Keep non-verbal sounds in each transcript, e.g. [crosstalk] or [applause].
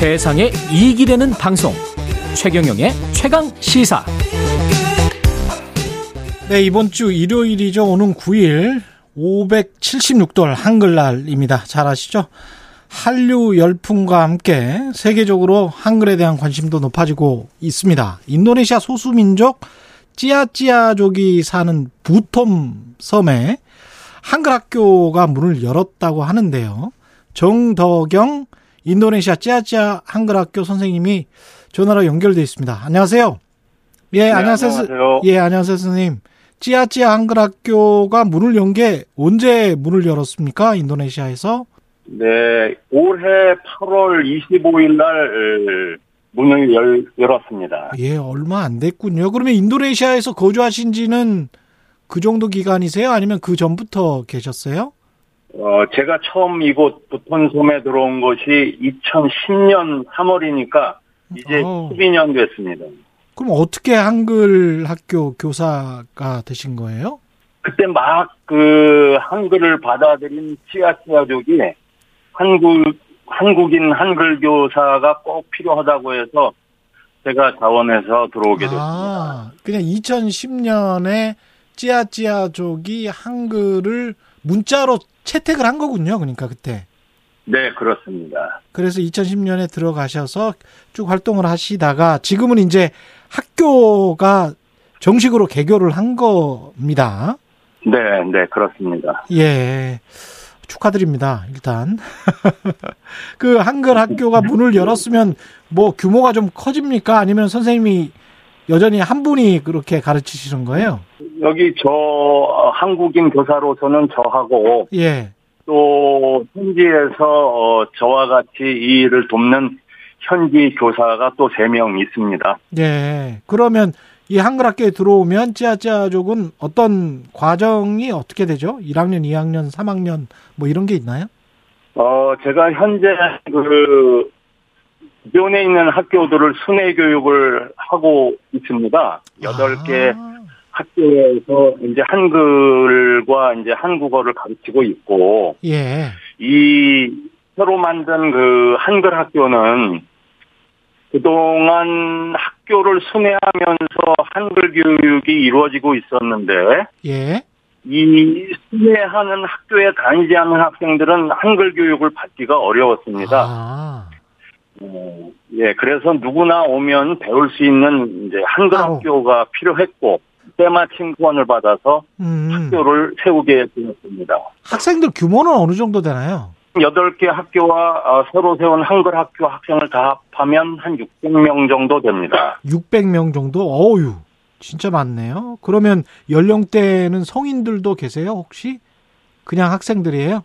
세상에 이익이 되는 방송 최경영의 최강 시사 네, 이번 주 일요일이죠. 오는 9일 576돌 한글날입니다. 잘 아시죠? 한류 열풍과 함께 세계적으로 한글에 대한 관심도 높아지고 있습니다. 인도네시아 소수민족 찌아찌아족이 사는 부톰 섬에 한글 학교가 문을 열었다고 하는데요. 정덕영 인도네시아 찌아찌아 한글 학교 선생님이 전화로 연결돼 있습니다. 안녕하세요. 예, 네, 안녕하세요. 안녕하세요. 예, 안녕하세요, 선생님. 찌아찌아 한글 학교가 문을 연 게 언제 문을 열었습니까? 인도네시아에서? 네, 올해 8월 25일 날 문을 열, 열었습니다. 예, 얼마 안 됐군요. 그러면 인도네시아에서 거주하신 지는 그 정도 기간이세요? 아니면 그 전부터 계셨어요? 어, 제가 처음 이곳 부톤섬에 들어온 것이 2010년 3월이니까 이제 어. 12년 됐습니다. 그럼 어떻게 한글 학교 교사가 되신 거예요? 그때 막 그 한글을 받아들인 찌아찌아족이 한국, 한국인 한글 교사가 꼭 필요하다고 해서 제가 자원해서 들어오게 됐습니다. 아, 그냥 2010년에 찌아찌아족이 한글을 문자로 채택을 한 거군요. 그러니까 그때. 네, 그렇습니다. 그래서 2010년에 들어가셔서 쭉 활동을 하시다가 지금은 이제 학교가 정식으로 개교를 한 겁니다. 네, 네, 그렇습니다. 예. 축하드립니다. 일단. [laughs] 그 한글 학교가 문을 열었으면 뭐 규모가 좀 커집니까? 아니면 선생님이 여전히 한 분이 그렇게 가르치시는 거예요? 여기 저 어, 한국인 교사로서는 저하고 예. 또 현지에서 어, 저와 같이 이 일을 돕는 현지 교사가 또 세 명 있습니다. 예. 그러면 이 한글 학교에 들어오면 찌아찌아족은 어떤 과정이 어떻게 되죠? 1학년, 2학년, 3학년 뭐 이런 게 있나요? 어 제가 현재 그 주변에 있는 학교들을 순회 교육을 하고 있습니다. 여덟 개 아, 학교에서 이제 한글과 이제 한국어를 가르치고 있고 예. 이 새로 만든 그 한글 학교는 그동안 학교를 순회하면서 한글 교육이 이루어지고 있었는데 예. 이 순회하는 학교에 다니지 않는 학생들은 한글 교육을 받기가 어려웠습니다. 아. 어, 예, 그래서 누구나 오면 배울 수 있는 이제 한글 아우. 학교가 필요했고 때마침 후원을 받아서 음. 학교를 세우게 되었습니다. 학생들 규모는 어느 정도 되나요? 여덟 개 학교와 어, 새로 세운 한글 학교 학생을 다 합하면 한 600명 정도 됩니다. 600명 정도? 어유. 진짜 많네요. 그러면 연령대는 성인들도 계세요, 혹시? 그냥 학생들이에요?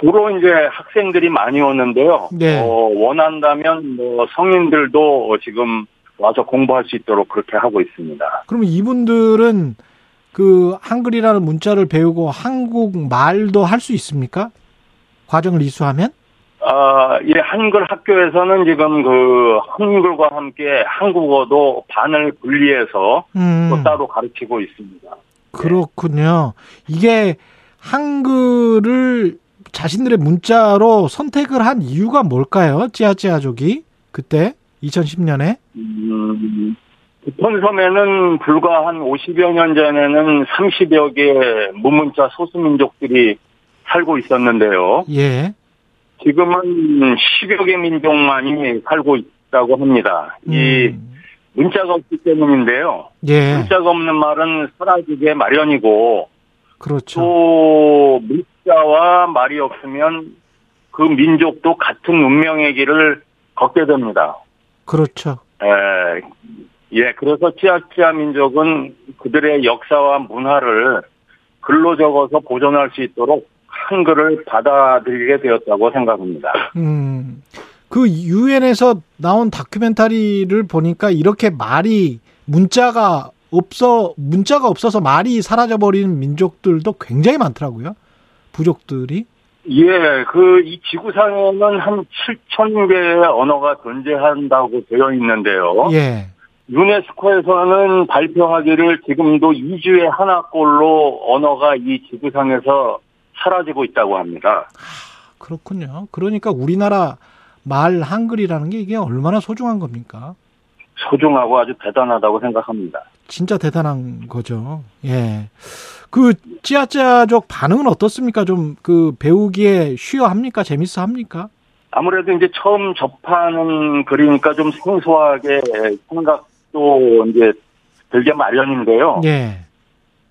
주로 이제 학생들이 많이 오는데요. 네. 어, 원한다면 뭐 성인들도 지금 와서 공부할 수 있도록 그렇게 하고 있습니다. 그러면 이분들은 그 한글이라는 문자를 배우고 한국 말도 할 수 있습니까? 과정을 이수하면? 아, 이 한글 학교에서는 지금 그 한글과 함께 한국어도 반을 분리해서 음, 또 따로 가르치고 있습니다. 그렇군요. 이게 한글을 자신들의 문자로 선택을 한 이유가 뭘까요? 찌아찌아족이 그때 2010년에 음, 부천섬에는 불과 한 50여 년 전에는 30여 개의 무문자 소수민족들이 살고 있었는데요. 예. 지금은 10여 개 민족만이 살고 있다고 합니다. 이 음, 문자가 없기 때문인데요. 예. 문자가 없는 말은 사라지게 마련이고 그렇죠. 또 문자와 말이 없으면 그 민족도 같은 운명의 길을 걷게 됩니다. 그렇죠. 에, 예, 그래서 찌아찌아 민족은 그들의 역사와 문화를 글로 적어서 보존할 수 있도록 한글을 받아들이게 되었다고 생각합니다. 음. 그 유엔에서 나온 다큐멘터리를 보니까 이렇게 말이 문자가 없어 문자가 없어서 말이 사라져 버리는 민족들도 굉장히 많더라고요. 부족들이. 예, 그 이 지구상에는 한 7천 개의 언어가 존재한다고 되어 있는데요. 예. 유네스코에서는 발표하기를 지금도 2주에 하나꼴로 언어가 이 지구상에서 사라지고 있다고 합니다. 그렇군요. 그러니까 우리나라 말 한글이라는 게 이게 얼마나 소중한 겁니까? 소중하고 아주 대단하다고 생각합니다. 진짜 대단한 거죠. 예. 그 찌아찌아족 반응은 어떻습니까? 좀 그 배우기에 쉬워 합니까? 재밌어 합니까? 아무래도 이제 처음 접하는 글이니까 좀 생소하게 생각도 이제 들게 마련인데요. 예.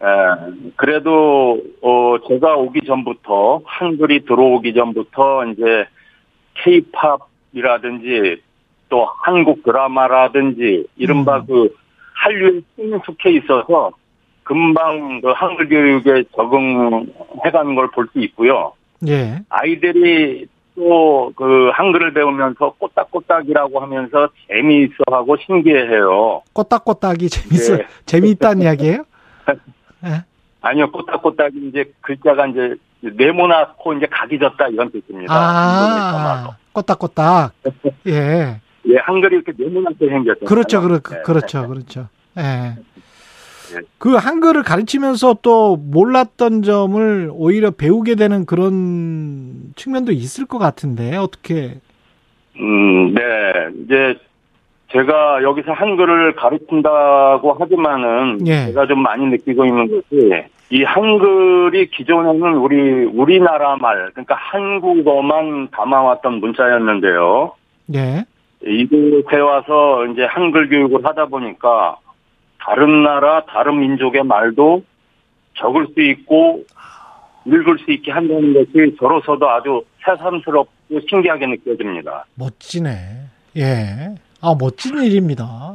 에, 그래도 어 제가 오기 전부터 한글이 들어오기 전부터 이제 케이팝이라든지 또 한국 드라마라든지 이른바 음. 그 한류에 친숙해 있어서 금방 그 한글 교육에 적응해가는 걸 볼 수 있고요. 예. 아이들이 또 그 한글을 배우면서 꼬딱꼬딱이라고 하면서 재미있어하고 신기해해요. 꼬딱꼬딱이 재밌어 예. [laughs] 재미있다는 이야기예요? [laughs] 예. 아니요, 꼬딱꼬딱이 이제 글자가 이제 네모나고 이제 각이 졌다 이런 뜻입니다. 아, 꼬딱꼬딱. [laughs] 예. 예, 한글이 이렇게 네모나게 생겼어요. 그렇죠, 그렇, 네, 그렇죠, 그렇죠. 예. 예. 그 한글을 가르치면서 또 몰랐던 점을 오히려 배우게 되는 그런 측면도 있을 것 같은데 어떻게? 음, 네. 이제 제가 여기서 한글을 가르친다고 하지만은 예. 제가 좀 많이 느끼고 있는 것이 이 한글이 기존에는 우리 우리나라 말 그러니까 한국어만 담아왔던 문자였는데요. 예. 이곳에 와서 이제 한글 교육을 하다 보니까 다른 나라, 다른 민족의 말도 적을 수 있고 읽을 수 있게 한다는 것이 저로서도 아주 새삼스럽고 신기하게 느껴집니다. 멋지네. 예. 아, 멋진 일입니다.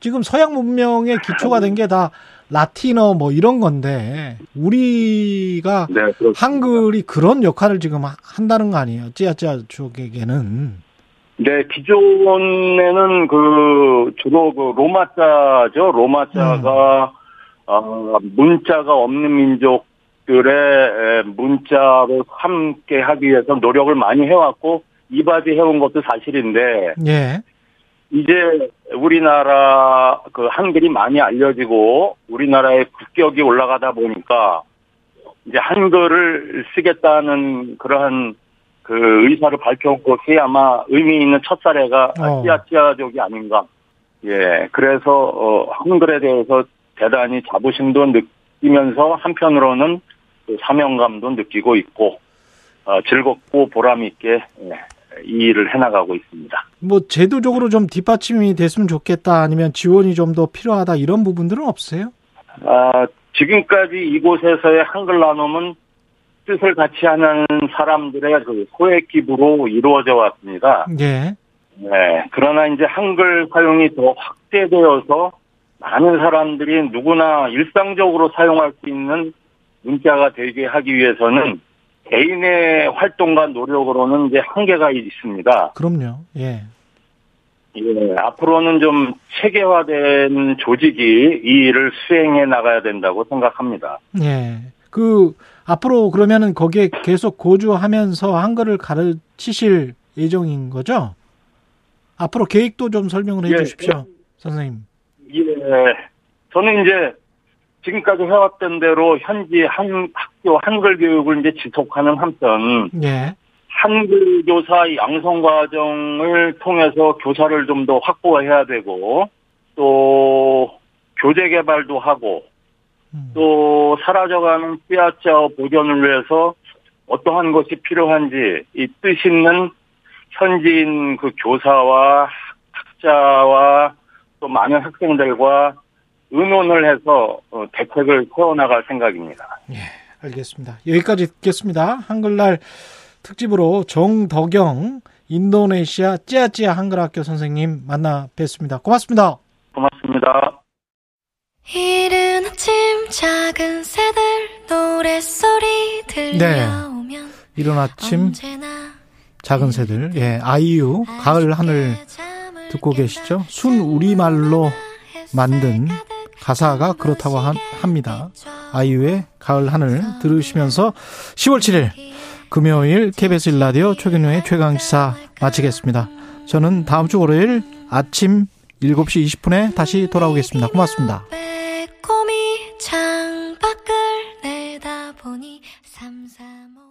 지금 서양 문명의 기초가 된 게 다 라틴어 뭐 이런 건데 우리가 네. 한글이 그런 역할을 지금 하- 한다는 거 아니에요? 찌아찌아 쪽에게는. 네, 기존에는 그 주로 그 로마자죠. 로마자가 어, 문자가 없는 민족들의 에, 문자로 함께 하기 위해서 노력을 많이 해왔고 이바지 해온 것도 사실인데 예. 이제 우리나라 그 한글이 많이 알려지고 우리나라의 국격이 올라가다 보니까 이제 한글을 쓰겠다는 그러한 그 의사를 밝혀온 것이 아마 의미 있는 첫 사례가 어. 찌아찌아족이 아닌가. 예, 그래서 어, 한글에 대해서 대단히 자부심도 느끼면서 한편으로는 그 사명감도 느끼고 있고 어, 즐겁고 보람 있게 예, 이 일을 해나가고 있습니다. 뭐 제도적으로 좀 뒷받침이 됐으면 좋겠다 아니면 지원이 좀 더 필요하다 이런 부분들은 없어요? 아, 지금까지 이곳에서의 한글 나눔은 뜻을 같이 하는 사람들의 그 소액 기부로 이루어져 왔습니다. 예. 네. 그러나 이제 한글 사용이 더 확대되어서 많은 사람들이 누구나 일상적으로 사용할 수 있는 문자가 되게 하기 위해서는 개인의 활동과 노력으로는 이제 한계가 있습니다. 그럼요. 예. 예, 앞으로는 좀 체계화된 조직이 이 일을 수행해 나가야 된다고 생각합니다. 예. 그 앞으로 그러면은 거기에 계속 거주하면서 한글을 가르치실 예정인 거죠? 앞으로 계획도 좀 설명을 해 예. 주십시오. 선생님. 예, 저는 이제 지금까지 해왔던 대로 현지 한 학교 한글 교육을 이제 지속하는 한편 예. 한글 교사 양성 과정을 통해서 교사를 좀 더 확보해야 되고 또 교재 개발도 하고 음. 또 사라져가는 삐아짜 보존을 위해서 어떠한 것이 필요한지 이 뜻 있는 현지인 그 교사와 학자와 또 많은 학생들과 의논을 해서 어, 대책을 세워나갈 생각입니다. 알겠습니다. 여기까지 듣겠습니다. 한글날 특집으로 정덕영 인도네시아 찌아찌아 한글학교 선생님 만나 뵙습니다. 고맙습니다. 고맙습니다. 들려오면 이른 아침 작은 새들 예 아이유 가을 하늘 듣고 계시죠? 순 우리말로 만든 가사가 그렇다고 하- 합니다. 아이유의 가을 하늘 들으시면서 10월 7일 금요일 KBS 일라디오 최경영의 최강시사 마치겠습니다. 저는 다음 주 월요일 아침 7시 20분에 다시 돌아오겠습니다. 고맙습니다. 삼삼오